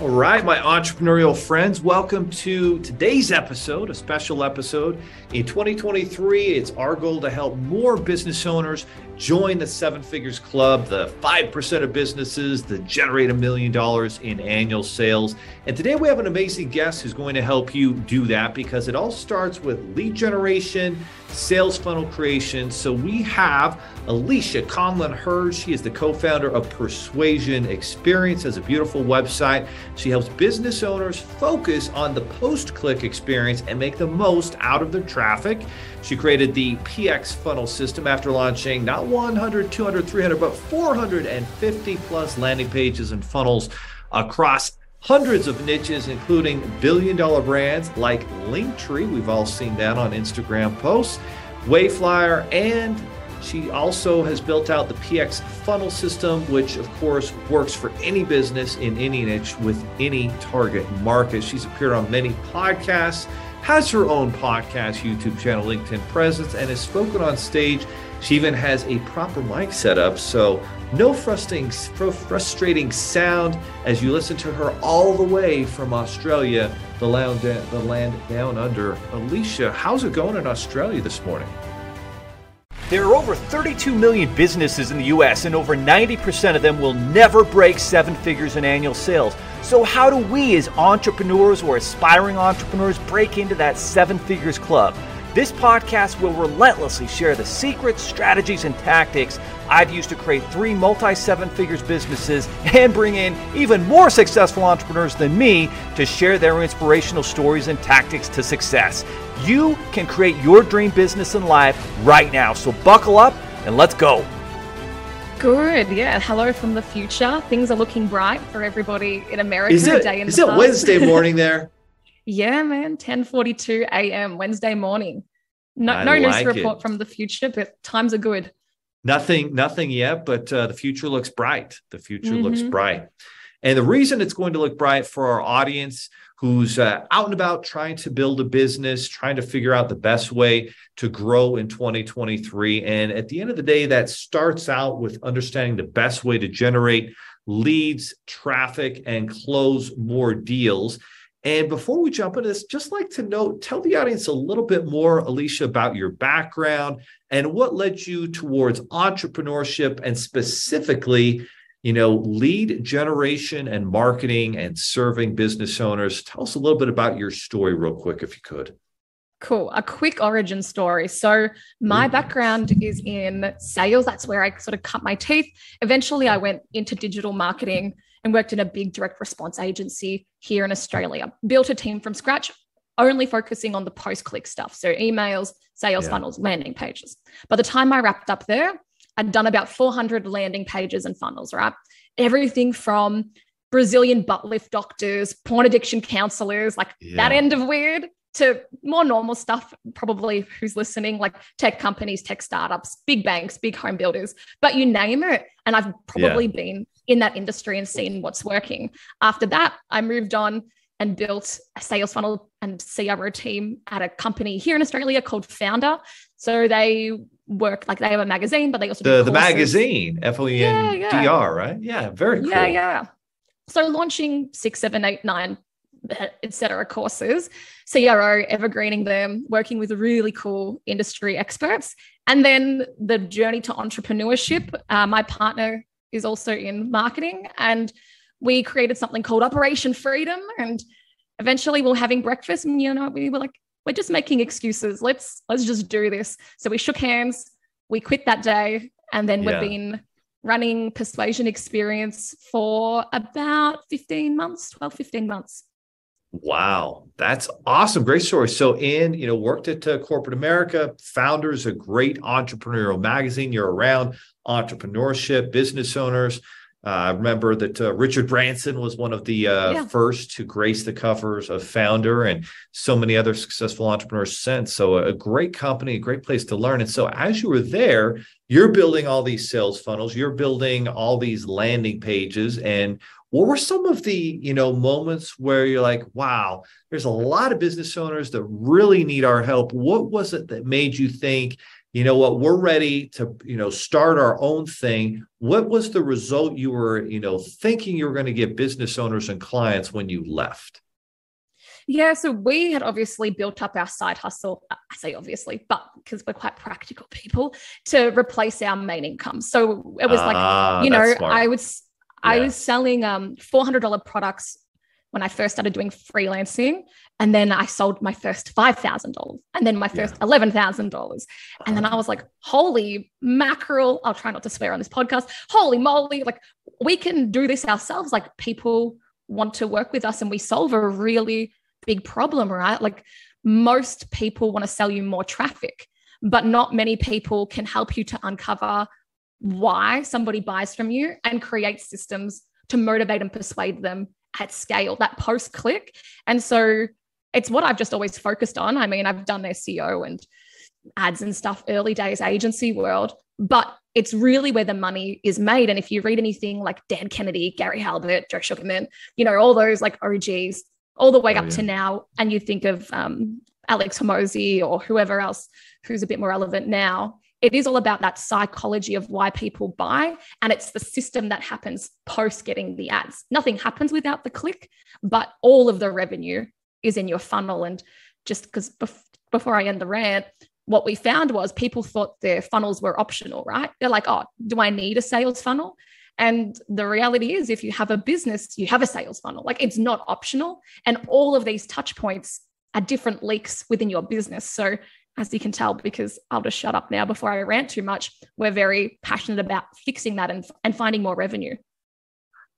All right, my entrepreneurial friends, welcome to today's episode, a special episode. In 2023, it's our goal to help more business owners join the Seven Figures Club, the 5% of businesses that generate a million dollars in annual sales. And today we have an amazing guest who's going to help you do that because it all starts with lead generation, sales funnel creation. So we have Alisha Conlin-Hurd. She is the co founder of Persuasion Experience, has a beautiful website. She helps business owners focus on the post click experience and make the most out of their traffic. She created the PX funnel system after launching not 100, 200, 300, but 450 plus landing pages and funnels across hundreds of niches, including billion dollar brands like Linktree. We've all seen that on Instagram posts, Wayflyer, and she also has built out the PX funnel system, which of course works for any business in any niche with any target market. She's appeared on many podcasts, has her own podcast, YouTube channel, LinkedIn presence, and has spoken on stage. She even has a proper mic setup, so no frustrating, frustrating sound as you listen to her all the way from Australia, the land, the land down under. Alisha, how's it going in Australia this morning? There are over 32 million businesses in the US, and over 90% of them will never break seven figures in annual sales. So, how do we, as entrepreneurs or aspiring entrepreneurs, break into that seven figures club? This podcast will relentlessly share the secrets, strategies, and tactics I've used to create three multi seven figures businesses and bring in even more successful entrepreneurs than me to share their inspirational stories and tactics to success. You can create your dream business and life right now. So buckle up and let's go. Good, yeah. Hello from the future. Things are looking bright for everybody in America. Is it, is it Wednesday morning there? yeah, man. 10:42 a.m. Wednesday morning. No, I no like news report it. from the future, but times are good. Nothing, nothing yet, but uh, the future looks bright. The future mm-hmm. looks bright. And the reason it's going to look bright for our audience who's uh, out and about trying to build a business, trying to figure out the best way to grow in 2023. And at the end of the day, that starts out with understanding the best way to generate leads, traffic, and close more deals. And before we jump into this, just like to note, tell the audience a little bit more, Alisha, about your background and what led you towards entrepreneurship and specifically you know, lead generation and marketing and serving business owners. Tell us a little bit about your story, real quick, if you could. Cool. A quick origin story. So, my background is in sales. That's where I sort of cut my teeth. Eventually, I went into digital marketing and worked in a big direct response agency here in Australia. Built a team from scratch, only focusing on the post click stuff. So, emails, sales yeah. funnels, landing pages. By the time I wrapped up there, I'd done about 400 landing pages and funnels, right? Everything from Brazilian butt lift doctors, porn addiction counselors, like yeah. that end of weird to more normal stuff, probably who's listening, like tech companies, tech startups, big banks, big home builders, but you name it. And I've probably yeah. been in that industry and seen what's working. After that, I moved on and built a sales funnel and CRO team at a company here in Australia called Foundr. So they work like they have a magazine, but they also the the magazine F O E N D R, right? Yeah, very cool. Yeah, yeah. So launching six, seven, eight, nine, etc. courses, CRO, evergreening them, working with really cool industry experts, and then the journey to entrepreneurship. Uh, my partner is also in marketing, and we created something called Operation Freedom, and eventually we we're having breakfast, and you know we were like we're just making excuses. Let's let's just do this. So we shook hands, we quit that day, and then yeah. we've been running persuasion experience for about 15 months, 12, 15 months. Wow, that's awesome. Great story. So, in, you know, worked at uh, corporate America, Foundr's a great entrepreneurial magazine. You're around entrepreneurship, business owners. Uh, I remember that uh, Richard Branson was one of the uh, yeah. first to grace the covers of Foundr and so many other successful entrepreneurs since. So, a great company, a great place to learn. And so, as you were there, you're building all these sales funnels, you're building all these landing pages. And what were some of the you know moments where you're like, wow, there's a lot of business owners that really need our help? What was it that made you think? You know what, we're ready to, you know, start our own thing. What was the result you were, you know, thinking you were going to get business owners and clients when you left? Yeah, so we had obviously built up our side hustle. I say obviously, but because we're quite practical people to replace our main income. So it was like, ah, you know, I was yeah. I was selling um $400 products when I first started doing freelancing. And then I sold my first $5,000 and then my first yeah. $11,000. And then I was like, holy mackerel. I'll try not to swear on this podcast. Holy moly. Like, we can do this ourselves. Like, people want to work with us and we solve a really big problem, right? Like, most people want to sell you more traffic, but not many people can help you to uncover why somebody buys from you and create systems to motivate and persuade them at scale, that post click. And so it's what I've just always focused on. I mean, I've done SEO and ads and stuff early days agency world, but it's really where the money is made. And if you read anything like Dan Kennedy, Gary Halbert, Joe Sugarman, you know, all those like OGs, all the way oh, up yeah. to now, and you think of um, Alex Hormozi or whoever else who's a bit more relevant now, it is all about that psychology of why people buy. And it's the system that happens post getting the ads. Nothing happens without the click, but all of the revenue is in your funnel. And just because bef- before I end the rant, what we found was people thought their funnels were optional, right? They're like, oh, do I need a sales funnel? And the reality is, if you have a business, you have a sales funnel. Like it's not optional. And all of these touch points are different leaks within your business. So as you can tell, because I'll just shut up now before I rant too much, we're very passionate about fixing that and, and finding more revenue.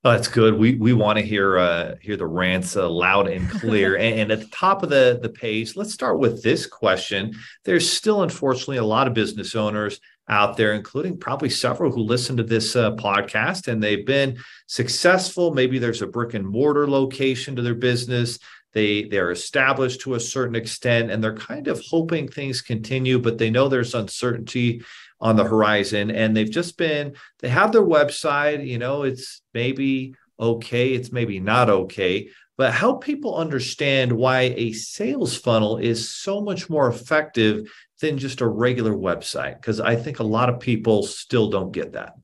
Oh, that's good. We we want to hear uh, hear the rants uh, loud and clear. and, and, at the top of the the page, let's start with this question. There's still, unfortunately, a lot of business owners out there, including probably several who listen to this uh, podcast, and they've been successful. Maybe there's a brick and mortar location to their business they they're established to a certain extent and they're kind of hoping things continue but they know there's uncertainty on the horizon and they've just been they have their website you know it's maybe okay it's maybe not okay but help people understand why a sales funnel is so much more effective than just a regular website because i think a lot of people still don't get that.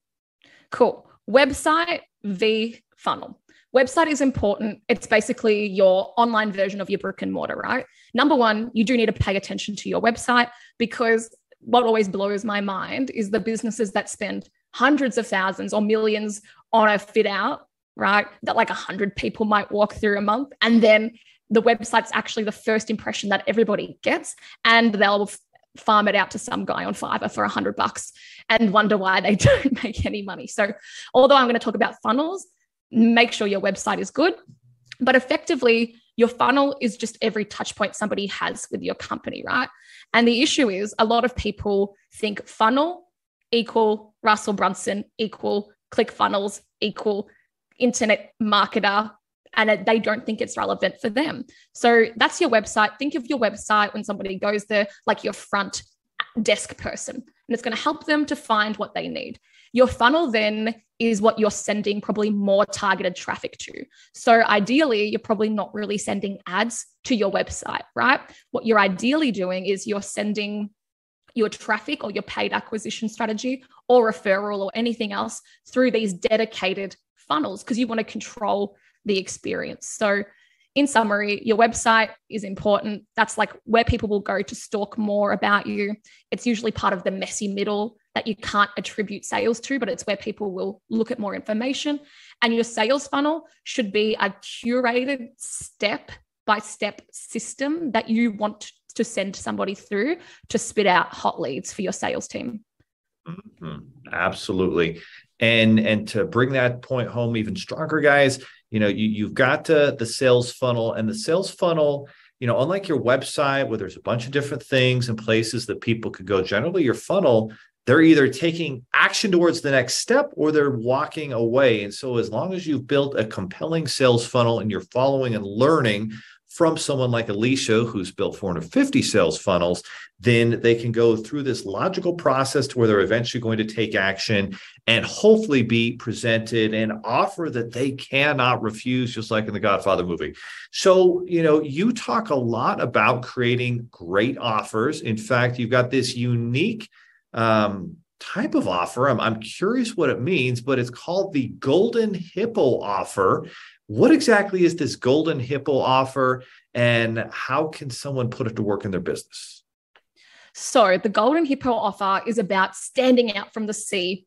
Cool. Website v funnel Website is important. It's basically your online version of your brick and mortar, right? Number one, you do need to pay attention to your website because what always blows my mind is the businesses that spend hundreds of thousands or millions on a fit out, right? That like a hundred people might walk through a month. And then the website's actually the first impression that everybody gets. And they'll farm it out to some guy on Fiverr for a hundred bucks and wonder why they don't make any money. So although I'm going to talk about funnels, make sure your website is good. But effectively, your funnel is just every touch point somebody has with your company, right? And the issue is a lot of people think funnel equal Russell Brunson equal click funnels equal internet marketer and they don't think it's relevant for them. So that's your website. Think of your website when somebody goes there like your front desk person, and it's going to help them to find what they need. Your funnel then is what you're sending probably more targeted traffic to. So ideally, you're probably not really sending ads to your website, right? What you're ideally doing is you're sending your traffic or your paid acquisition strategy or referral or anything else through these dedicated funnels because you want to control the experience. So in summary, your website is important. That's like where people will go to stalk more about you. It's usually part of the messy middle that you can't attribute sales to, but it's where people will look at more information. And your sales funnel should be a curated step by step system that you want to send somebody through to spit out hot leads for your sales team. Mm-hmm. Absolutely. And and to bring that point home even stronger, guys, you know you, you've got to the sales funnel and the sales funnel you know unlike your website where there's a bunch of different things and places that people could go generally your funnel they're either taking action towards the next step or they're walking away and so as long as you've built a compelling sales funnel and you're following and learning from someone like Alisha, who's built 450 sales funnels, then they can go through this logical process to where they're eventually going to take action and hopefully be presented an offer that they cannot refuse, just like in the Godfather movie. So, you know, you talk a lot about creating great offers. In fact, you've got this unique um, type of offer. I'm, I'm curious what it means, but it's called the Golden Hippo offer. What exactly is this Golden Hippo offer, and how can someone put it to work in their business? So, the Golden Hippo offer is about standing out from the sea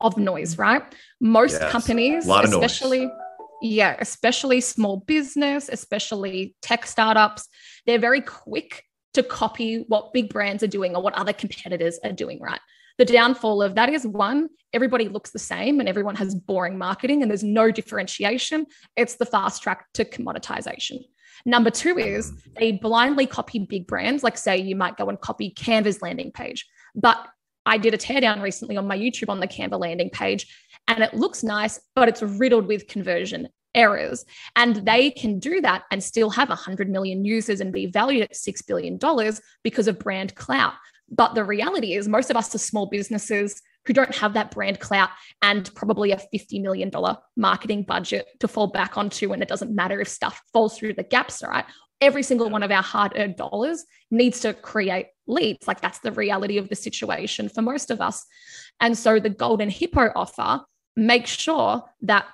of noise, right? Most yes, companies, especially. Noise. Yeah, especially small business, especially tech startups, they're very quick to copy what big brands are doing or what other competitors are doing, right? The downfall of that is one, everybody looks the same and everyone has boring marketing and there's no differentiation. It's the fast track to commoditization. Number two is they blindly copy big brands. Like, say, you might go and copy Canva's landing page. But I did a teardown recently on my YouTube on the Canva landing page, and it looks nice, but it's riddled with conversion errors. And they can do that and still have 100 million users and be valued at $6 billion because of brand clout. But the reality is, most of us are small businesses who don't have that brand clout and probably a $50 million marketing budget to fall back onto. And it doesn't matter if stuff falls through the gaps, right? Every single one of our hard earned dollars needs to create leads. Like that's the reality of the situation for most of us. And so the Golden Hippo offer makes sure that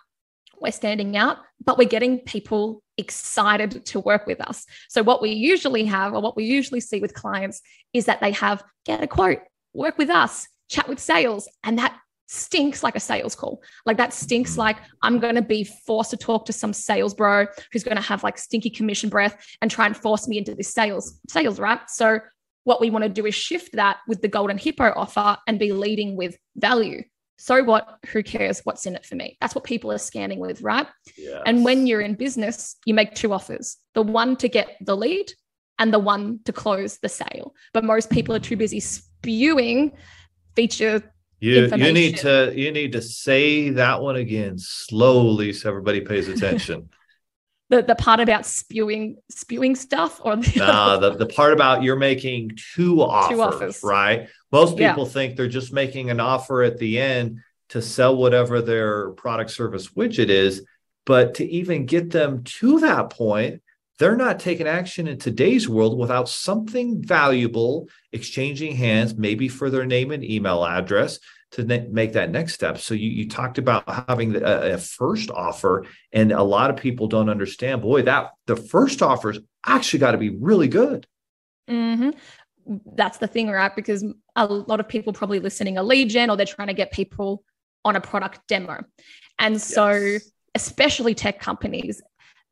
we're standing out, but we're getting people excited to work with us. So, what we usually have, or what we usually see with clients, is that they have get a quote, work with us, chat with sales, and that stinks like a sales call. Like that stinks mm-hmm. like I'm going to be forced to talk to some sales bro who's going to have like stinky commission breath and try and force me into this sales sales, right? So what we want to do is shift that with the golden hippo offer and be leading with value so what? Who cares? What's in it for me? That's what people are scanning with, right? Yes. And when you're in business, you make two offers the one to get the lead and the one to close the sale. But most people are too busy spewing feature. You, you need to you need to say that one again slowly so everybody pays attention. the, the part about spewing spewing stuff or the, the, the part about you're making two offers, two offers. right most people yeah. think they're just making an offer at the end to sell whatever their product service widget is but to even get them to that point they're not taking action in today's world without something valuable exchanging hands maybe for their name and email address to ne- make that next step. So you, you talked about having a, a, first offer, and a lot of people don't understand. Boy, that the first offer's actually got to be really good. Mm-hmm. That's the thing, right? Because a lot of people probably listening a lead gen, or they're trying to get people on a product demo, and so yes. especially tech companies,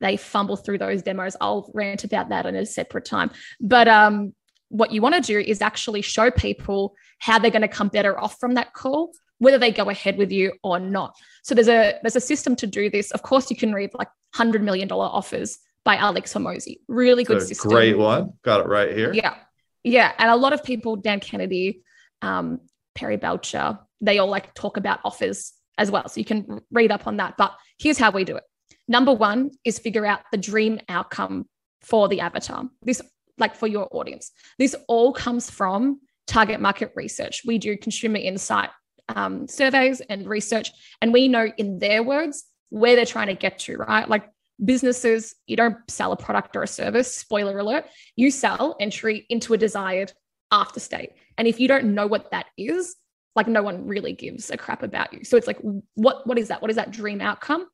they fumble through those demos. I'll rant about that in a separate time, but um, what you want to do is actually show people how they're going to come better off from that call whether they go ahead with you or not. So there's a there's a system to do this. Of course you can read like 100 million dollar offers by alex Hormozi. really good system. great one. Got it right here. Yeah. Yeah and a lot of people dan kennedy um, perry belcher they all like talk about offers as well. So you can read up on that. But here's how we do it. Number one is figure out the dream outcome for the avatar. This like for your audience. This all comes from target market research. We do consumer insight um, surveys and research, and we know in their words where they're trying to get to, right? Like businesses, you don't sell a product or a service, spoiler alert, you sell entry into a desired after state. And if you don't know what that is, like no one really gives a crap about you. So it's like, what, what is that? What is that dream outcome?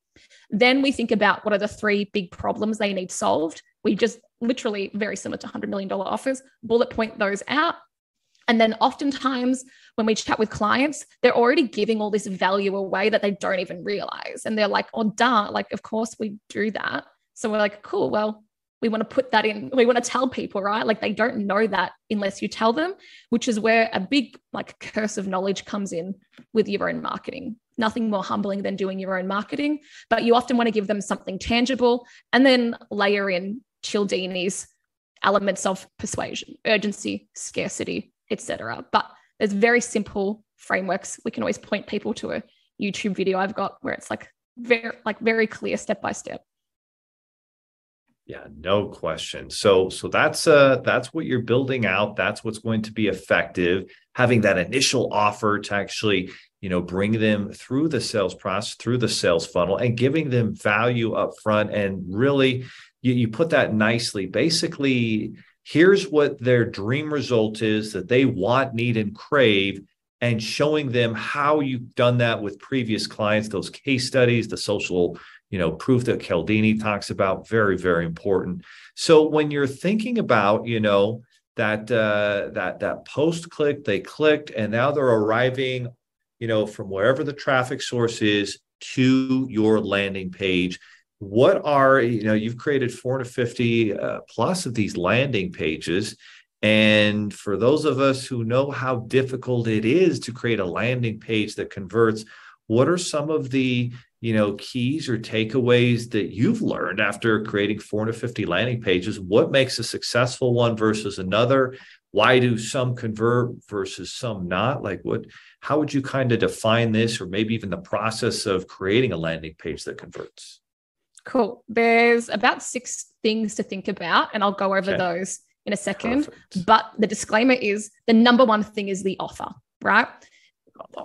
Then we think about what are the three big problems they need solved. We just literally very similar to $100 million offers, bullet point those out. And then oftentimes when we chat with clients, they're already giving all this value away that they don't even realize. And they're like, oh, duh, like, of course we do that. So we're like, cool, well, we want to put that in, we want to tell people, right? Like they don't know that unless you tell them, which is where a big like curse of knowledge comes in with your own marketing. Nothing more humbling than doing your own marketing, but you often want to give them something tangible and then layer in Cialdini's elements of persuasion, urgency, scarcity, etc. But there's very simple frameworks. We can always point people to a YouTube video I've got where it's like very like very clear step by step. Yeah, no question. So so that's uh that's what you're building out. That's what's going to be effective. Having that initial offer to actually, you know, bring them through the sales process, through the sales funnel, and giving them value up front. And really, you, you put that nicely. Basically, here's what their dream result is that they want, need, and crave and showing them how you've done that with previous clients, those case studies, the social you know proof that Cialdini talks about very very important. So when you're thinking about you know that uh, that that post click they clicked and now they're arriving you know from wherever the traffic source is to your landing page what are you know you've created 450 uh, plus of these landing pages. And for those of us who know how difficult it is to create a landing page that converts what are some of the you know keys or takeaways that you've learned after creating 450 landing pages? What makes a successful one versus another? Why do some convert versus some not? Like what how would you kind of define this or maybe even the process of creating a landing page that converts cool there's about six things to think about and i'll go over okay. those in a second Perfect. but the disclaimer is the number one thing is the offer right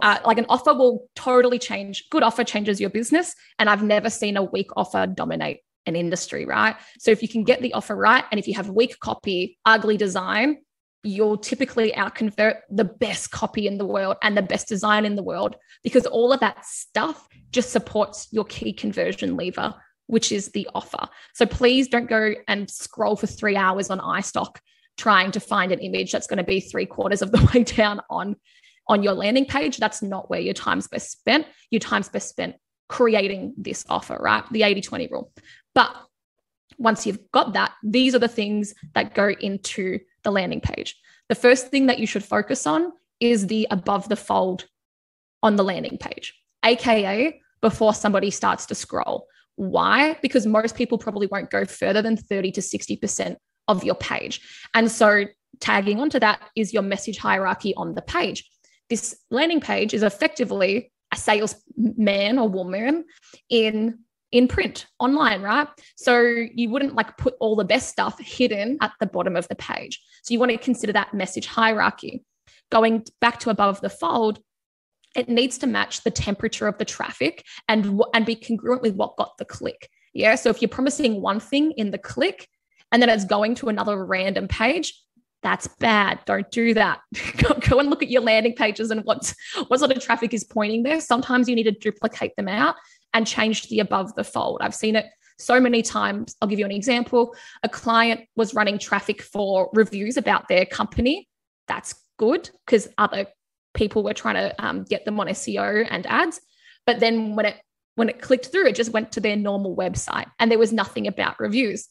uh, like an offer will totally change. Good offer changes your business. And I've never seen a weak offer dominate an industry, right? So if you can get the offer right, and if you have weak copy, ugly design, you'll typically outconvert the best copy in the world and the best design in the world because all of that stuff just supports your key conversion lever, which is the offer. So please don't go and scroll for three hours on iStock trying to find an image that's going to be three quarters of the way down on on your landing page, that's not where your time's best spent. Your time's best spent creating this offer, right? The 80 20 rule. But once you've got that, these are the things that go into the landing page. The first thing that you should focus on is the above the fold on the landing page, AKA before somebody starts to scroll. Why? Because most people probably won't go further than 30 to 60% of your page. And so tagging onto that is your message hierarchy on the page this landing page is effectively a salesman or woman in in print online right so you wouldn't like put all the best stuff hidden at the bottom of the page so you want to consider that message hierarchy going back to above the fold it needs to match the temperature of the traffic and and be congruent with what got the click yeah so if you're promising one thing in the click and then it's going to another random page that's bad. Don't do that. go, go, and look at your landing pages and what, what sort of traffic is pointing there. Sometimes you need to duplicate them out and change the above the fold. I've seen it so many times. I'll give you an example. A client was running traffic for reviews about their company. That's good because other people were trying to um, get them on SEO and ads. But then when it when it clicked through, it just went to their normal website and there was nothing about reviews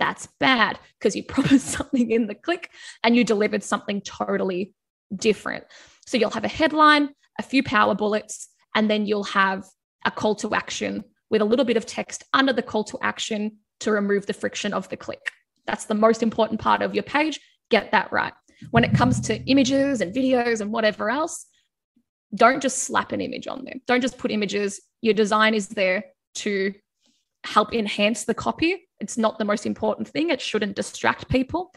that's bad because you promised something in the click and you delivered something totally different. So you'll have a headline, a few power bullets, and then you'll have a call to action with a little bit of text under the call to action to remove the friction of the click. That's the most important part of your page. Get that right. When it comes to images and videos and whatever else, don't just slap an image on there. Don't just put images. Your design is there to help enhance the copy. It's not the most important thing. It shouldn't distract people.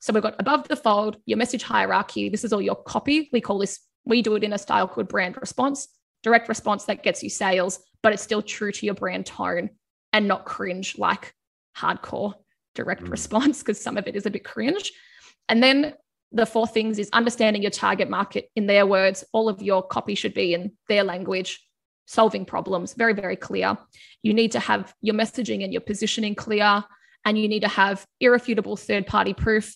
So we've got above the fold, your message hierarchy. This is all your copy. We call this, we do it in a style called brand response, direct response that gets you sales, but it's still true to your brand tone and not cringe like hardcore direct mm. response, because some of it is a bit cringe. And then the four things is understanding your target market in their words. All of your copy should be in their language solving problems, very, very clear. You need to have your messaging and your positioning clear, and you need to have irrefutable third party proof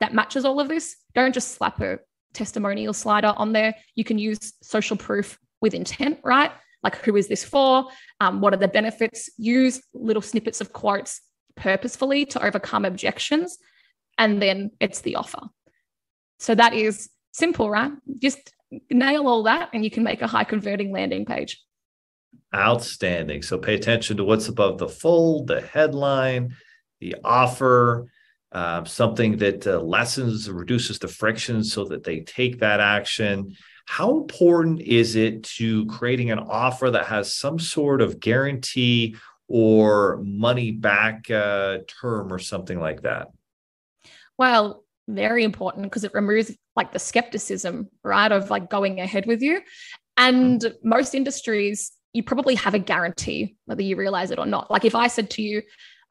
that matches all of this. Don't just slap a testimonial slider on there. You can use social proof with intent, right? Like, who is this for? Um, what are the benefits? Use little snippets of quotes purposefully to overcome objections. And then it's the offer. So that is simple, right? Just nail all that and you can make a high converting landing page. Outstanding. So pay attention to what's above the fold, the headline, the offer, uh, something that uh, lessens, reduces the friction so that they take that action. How important is it to creating an offer that has some sort of guarantee or money back uh, term or something like that? Well, very important because it removes like the skepticism, right, of like going ahead with you. And mm-hmm. most industries, you probably have a guarantee, whether you realize it or not. Like if I said to you,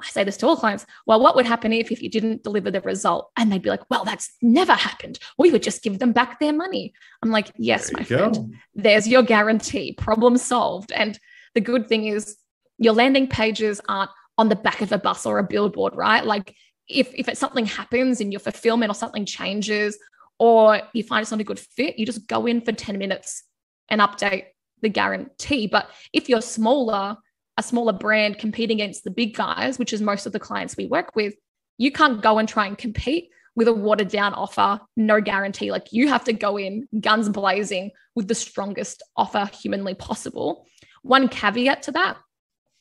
I say this to all clients, well, what would happen if, if you didn't deliver the result? And they'd be like, well, that's never happened. We would just give them back their money. I'm like, yes, my friend, there's your guarantee, problem solved. And the good thing is your landing pages aren't on the back of a bus or a billboard, right? Like if, if it's something happens in your fulfillment or something changes or you find it's not a good fit, you just go in for 10 minutes and update the guarantee. But if you're smaller, a smaller brand competing against the big guys, which is most of the clients we work with, you can't go and try and compete with a watered down offer, no guarantee. Like you have to go in guns blazing with the strongest offer humanly possible. One caveat to that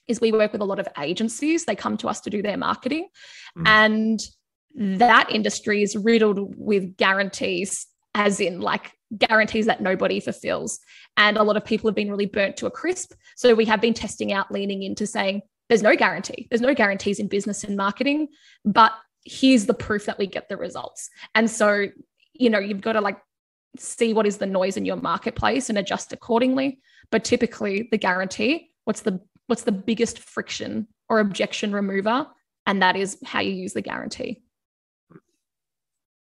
is we work with a lot of agencies. They come to us to do their marketing. Mm. And that industry is riddled with guarantees, as in like guarantees that nobody fulfills. And a lot of people have been really burnt to a crisp. So we have been testing out, leaning into saying, there's no guarantee. There's no guarantees in business and marketing, but here's the proof that we get the results. And so, you know, you've got to like see what is the noise in your marketplace and adjust accordingly. But typically, the guarantee, what's the what's the biggest friction or objection remover? And that is how you use the guarantee.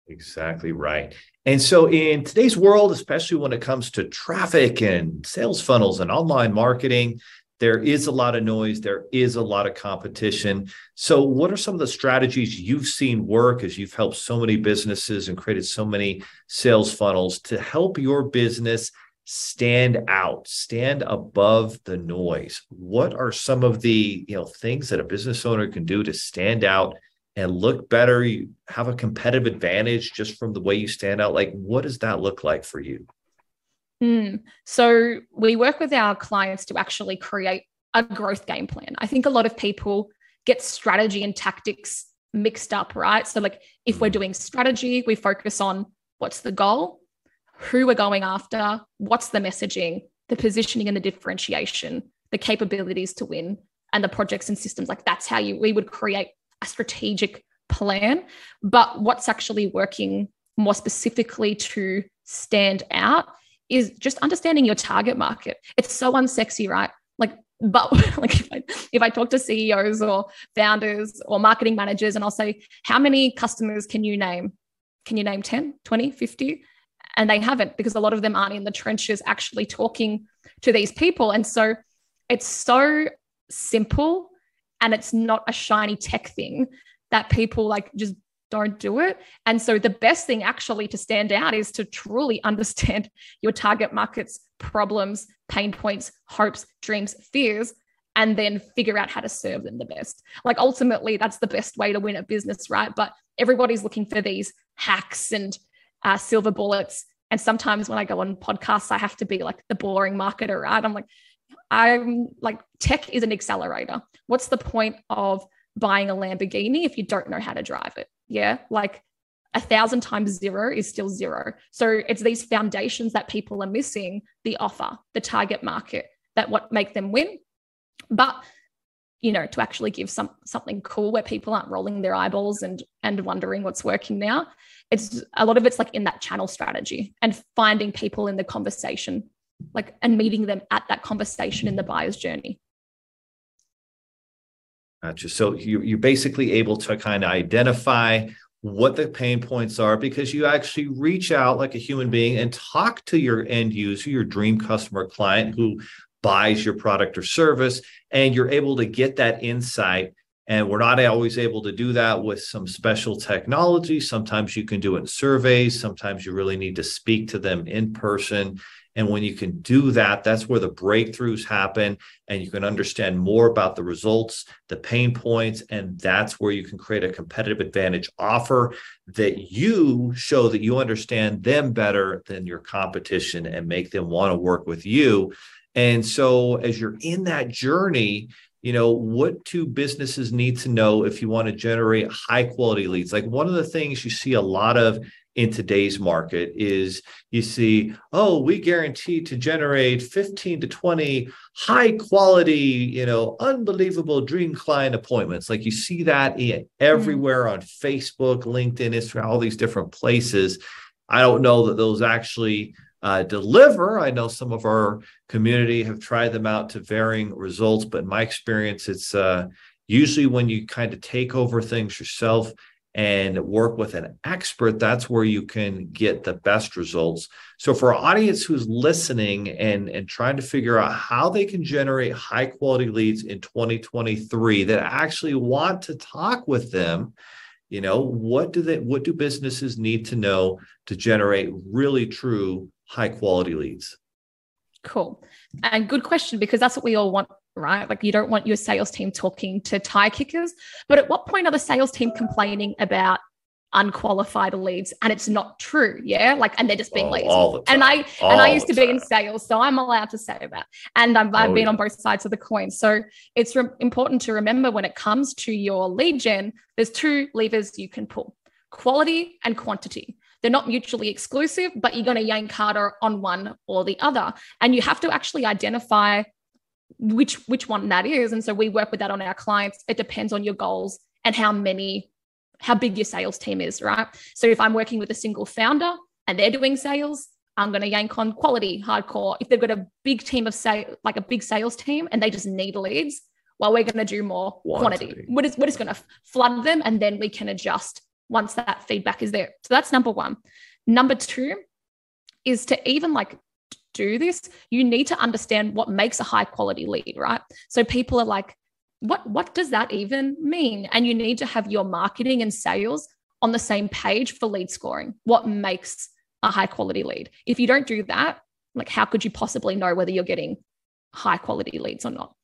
Exactly right. And so, in today's world, especially when it comes to traffic and sales funnels and online marketing, there is a lot of noise, there is a lot of competition. So, what are some of the strategies you've seen work as you've helped so many businesses and created so many sales funnels to help your business stand out, stand above the noise? What are some of the you know things that a business owner can do to stand out and look better, you have a competitive advantage just from the way you stand out. Like, what does that look like for you? Mm. So, we work with our clients to actually create a growth game plan. I think a lot of people get strategy and tactics mixed up, right? So, like, if we're mm. doing strategy, we focus on what's the goal, who we're going after, what's the messaging, the positioning and the differentiation, the capabilities to win, and the projects and systems. Like, that's how you we would create a strategic plan, but what's actually working more specifically to stand out is just understanding your target market. It's so unsexy, right? Like, but like if I, if I talk to CEOs or founders or marketing managers and I'll say, how many customers can you name? Can you name 10, 20, 50? And they haven't because a lot of them aren't in the trenches actually talking to these people. And so it's so simple and it's not a shiny tech thing that people like just don't do it. And so the best thing actually to stand out is to truly understand your target market's problems, pain points, hopes, dreams, fears, and then figure out how to serve them the best. Like ultimately, that's the best way to win a business, right? But everybody's looking for these hacks and uh, silver bullets. And sometimes when I go on podcasts, I have to be like the boring marketer, right? I'm like, I'm like, tech is an accelerator. What's the point of buying a Lamborghini if you don't know how to drive it? Yeah. Like a thousand times zero is still zero. So it's these foundations that people are missing the offer, the target market, that what make them win. But you know, to actually give some something cool where people aren't rolling their eyeballs and and wondering what's working now. It's a lot of it's like in that channel strategy and finding people in the conversation like and meeting them at that conversation in the buyer's journey gotcha so you, you're basically able to kind of identify what the pain points are because you actually reach out like a human being and talk to your end user your dream customer client who buys your product or service and you're able to get that insight and we're not always able to do that with some special technology. Sometimes you can do it in surveys. Sometimes you really need to speak to them in person. And when you can do that, that's where the breakthroughs happen and you can understand more about the results, the pain points, and that's where you can create a competitive advantage offer that you show that you understand them better than your competition and make them want to work with you. And so as you're in that journey, you know what do businesses need to know if you want to generate high quality leads like one of the things you see a lot of in today's market is you see, oh, we guarantee to generate 15 to 20 high quality, you know, unbelievable dream client appointments. Like you see that mm-hmm. everywhere on Facebook, LinkedIn, Instagram, all these different places. I don't know that those actually uh, deliver. I know some of our community have tried them out to varying results, but in my experience, it's uh, usually when you kind of take over things yourself and work with an expert, that's where you can get the best results. So, for our audience who's listening and, and trying to figure out how they can generate high quality leads in 2023 that actually want to talk with them, you know, what do they what do businesses need to know to generate really true high quality leads? Cool. And good question because that's what we all want, right? Like you don't want your sales team talking to tire kickers. But at what point are the sales team complaining about unqualified leads and it's not true yeah like and they're just being oh, lazy and i all and i used to be in sales so i'm allowed to say that and i've, I've oh, been yeah. on both sides of the coin so it's re- important to remember when it comes to your lead gen there's two levers you can pull quality and quantity they're not mutually exclusive, but you're going to yank harder on one or the other. And you have to actually identify which which one that is. And so we work with that on our clients. It depends on your goals and how many, how big your sales team is, right? So if I'm working with a single founder and they're doing sales, I'm going to yank on quality hardcore. If they've got a big team of say like a big sales team and they just need leads, well, we're going to do more quantity. quantity. We're just, we're just going to flood them and then we can adjust once that feedback is there. So that's number one. Number two is to even like do this, you need to understand what makes a high quality lead, right? So people are like, what, what does that even mean? And you need to have your marketing and sales on the same page for lead scoring. What makes a high quality lead? If you don't do that, like how could you possibly know whether you're getting high quality leads or not?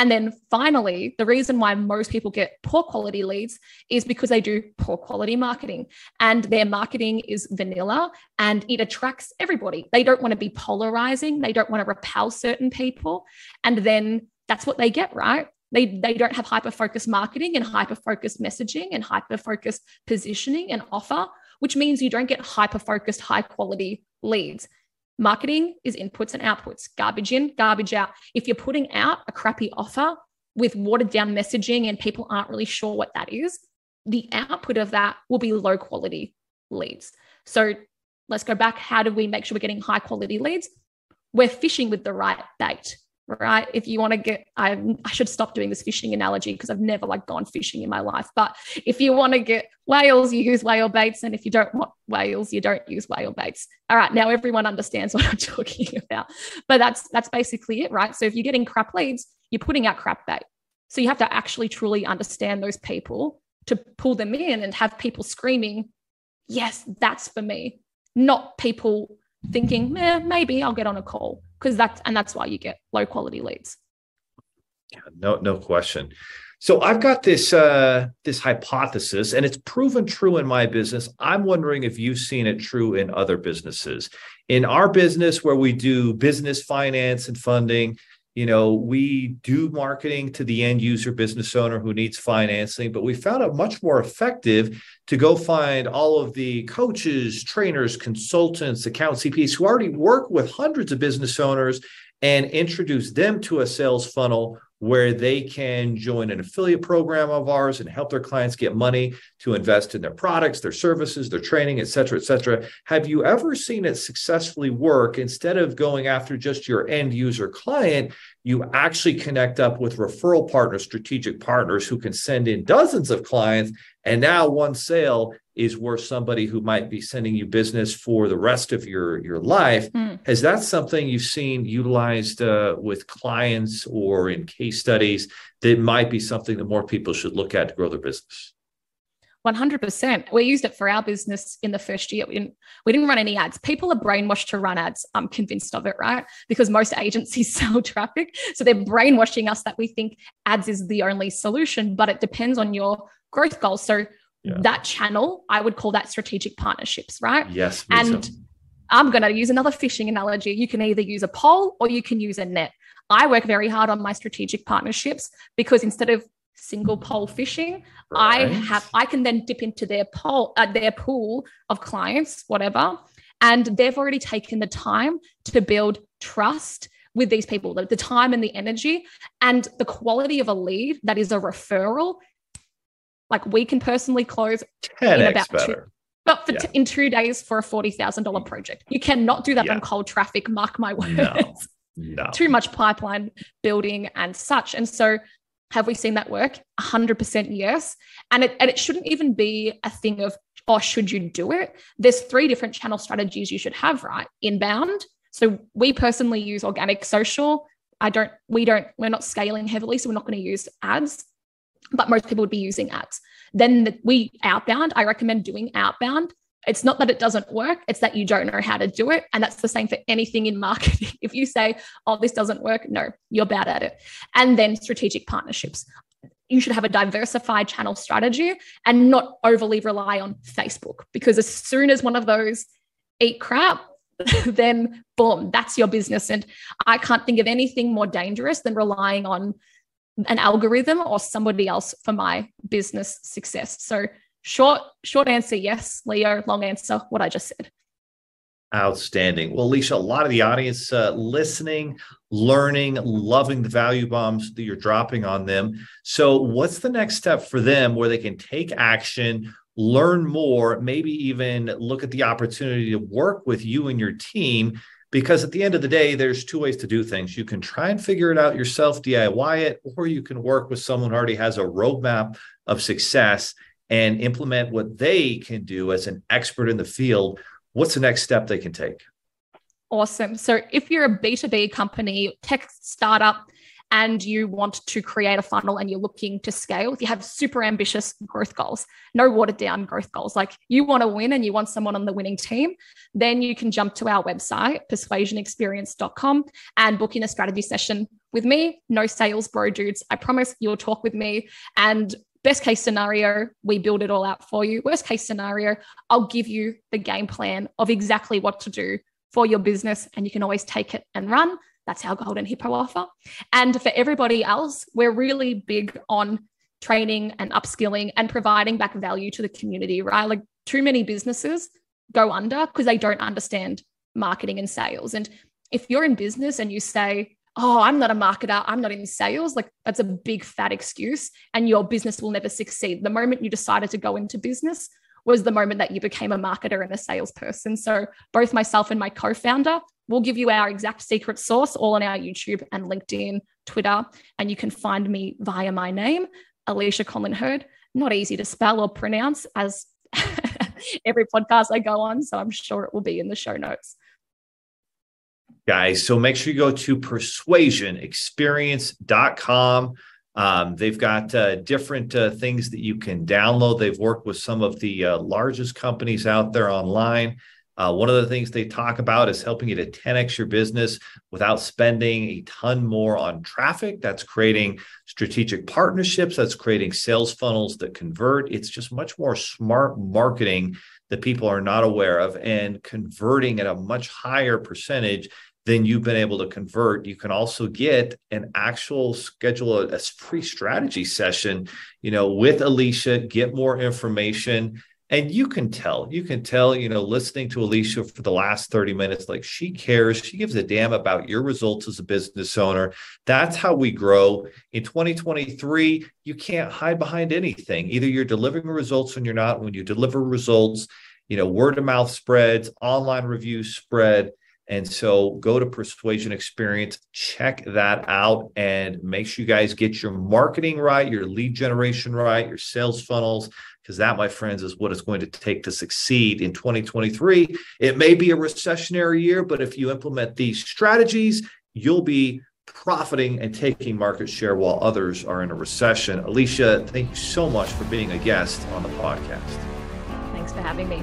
And then finally, the reason why most people get poor quality leads is because they do poor quality marketing and their marketing is vanilla and it attracts everybody. They don't want to be polarizing, they don't want to repel certain people. And then that's what they get, right? They, they don't have hyper focused marketing and hyper focused messaging and hyper focused positioning and offer, which means you don't get hyper focused, high quality leads. Marketing is inputs and outputs, garbage in, garbage out. If you're putting out a crappy offer with watered down messaging and people aren't really sure what that is, the output of that will be low quality leads. So let's go back. How do we make sure we're getting high quality leads? We're fishing with the right bait right? If you want to get, I, I should stop doing this fishing analogy because I've never like gone fishing in my life. But if you want to get whales, you use whale baits, and if you don't want whales, you don't use whale baits. All right, now everyone understands what I'm talking about. But that's that's basically it, right? So if you're getting crap leads, you're putting out crap bait. So you have to actually truly understand those people to pull them in and have people screaming, "Yes, that's for me," not people thinking, eh, maybe I'll get on a call because that's and that's why you get low quality leads. Yeah, no, no question. So I've got this uh, this hypothesis, and it's proven true in my business. I'm wondering if you've seen it true in other businesses. In our business, where we do business finance and funding, you know, we do marketing to the end user business owner who needs financing, but we found it much more effective to go find all of the coaches, trainers, consultants, account CPs who already work with hundreds of business owners and introduce them to a sales funnel where they can join an affiliate program of ours and help their clients get money to invest in their products, their services, their training, et cetera, et cetera. Have you ever seen it successfully work instead of going after just your end user client? You actually connect up with referral partners, strategic partners who can send in dozens of clients. And now one sale is worth somebody who might be sending you business for the rest of your your life. Mm. Has that something you've seen utilized uh, with clients or in case studies that might be something that more people should look at to grow their business? 100%. We used it for our business in the first year. We didn't, we didn't run any ads. People are brainwashed to run ads. I'm convinced of it, right? Because most agencies sell traffic. So they're brainwashing us that we think ads is the only solution, but it depends on your growth goals. So yeah. that channel, I would call that strategic partnerships, right? Yes. And so. I'm going to use another fishing analogy. You can either use a pole or you can use a net. I work very hard on my strategic partnerships because instead of single pole fishing. Right. I have I can then dip into their pole uh, their pool of clients, whatever, and they've already taken the time to build trust with these people, the, the time and the energy and the quality of a lead that is a referral. Like we can personally close in about better. two, but for yeah. t- in two days for a forty thousand dollar mm. project. You cannot do that yeah. on cold traffic. Mark my words. No. No. Too much pipeline building and such. And so have we seen that work? 100% yes. And it, and it shouldn't even be a thing of, oh, should you do it? There's three different channel strategies you should have, right? Inbound. So we personally use organic social. I don't, we don't, we're not scaling heavily, so we're not going to use ads, but most people would be using ads. Then the, we outbound, I recommend doing outbound it's not that it doesn't work, it's that you don't know how to do it. And that's the same for anything in marketing. If you say, oh, this doesn't work, no, you're bad at it. And then strategic partnerships. You should have a diversified channel strategy and not overly rely on Facebook because as soon as one of those eat crap, then boom, that's your business. And I can't think of anything more dangerous than relying on an algorithm or somebody else for my business success. So Short, short answer, yes. Leo, long answer, what I just said. Outstanding. Well, Alisha, a lot of the audience uh, listening, learning, loving the value bombs that you're dropping on them. So, what's the next step for them where they can take action, learn more, maybe even look at the opportunity to work with you and your team? Because at the end of the day, there's two ways to do things. You can try and figure it out yourself, DIY it, or you can work with someone who already has a roadmap of success and implement what they can do as an expert in the field, what's the next step they can take? Awesome. So if you're a B2B company, tech startup, and you want to create a funnel and you're looking to scale, if you have super ambitious growth goals, no watered down growth goals, like you want to win and you want someone on the winning team, then you can jump to our website, persuasionexperience.com, and book in a strategy session with me. No sales, bro dudes. I promise you'll talk with me and Best case scenario, we build it all out for you. Worst case scenario, I'll give you the game plan of exactly what to do for your business, and you can always take it and run. That's our Golden Hippo offer. And for everybody else, we're really big on training and upskilling and providing back value to the community, right? Like too many businesses go under because they don't understand marketing and sales. And if you're in business and you say, oh, I'm not a marketer, I'm not in sales, like that's a big fat excuse and your business will never succeed. The moment you decided to go into business was the moment that you became a marketer and a salesperson. So both myself and my co-founder will give you our exact secret source all on our YouTube and LinkedIn, Twitter, and you can find me via my name, Alisha Conlin-Hurd. Not easy to spell or pronounce as every podcast I go on, so I'm sure it will be in the show notes guys. So make sure you go to persuasionexperience.com. Um, they've got uh, different uh, things that you can download. They've worked with some of the uh, largest companies out there online. Uh, one of the things they talk about is helping you to 10x your business without spending a ton more on traffic. That's creating strategic partnerships, that's creating sales funnels that convert. It's just much more smart marketing that people are not aware of and converting at a much higher percentage then you've been able to convert. You can also get an actual schedule a, free strategy session, you know, with Alisha, get more information. And you can tell, you can tell, you know, listening to Alisha for the last 30 minutes, like she cares, she gives a damn about your results as a business owner. That's how we grow. In 2023, you can't hide behind anything. Either you're delivering results or you're not. When you deliver results, you know, word of mouth spreads, online reviews spread and so go to Persuasion Experience, check that out, and make sure you guys get your marketing right, your lead generation right, your sales funnels, because that, my friends, is what it's going to take to succeed in 2023. It may be a recessionary year, but if you implement these strategies, you'll be profiting and taking market share while others are in a recession. Alisha, thank you so much for being a guest on the podcast. Thanks for having me.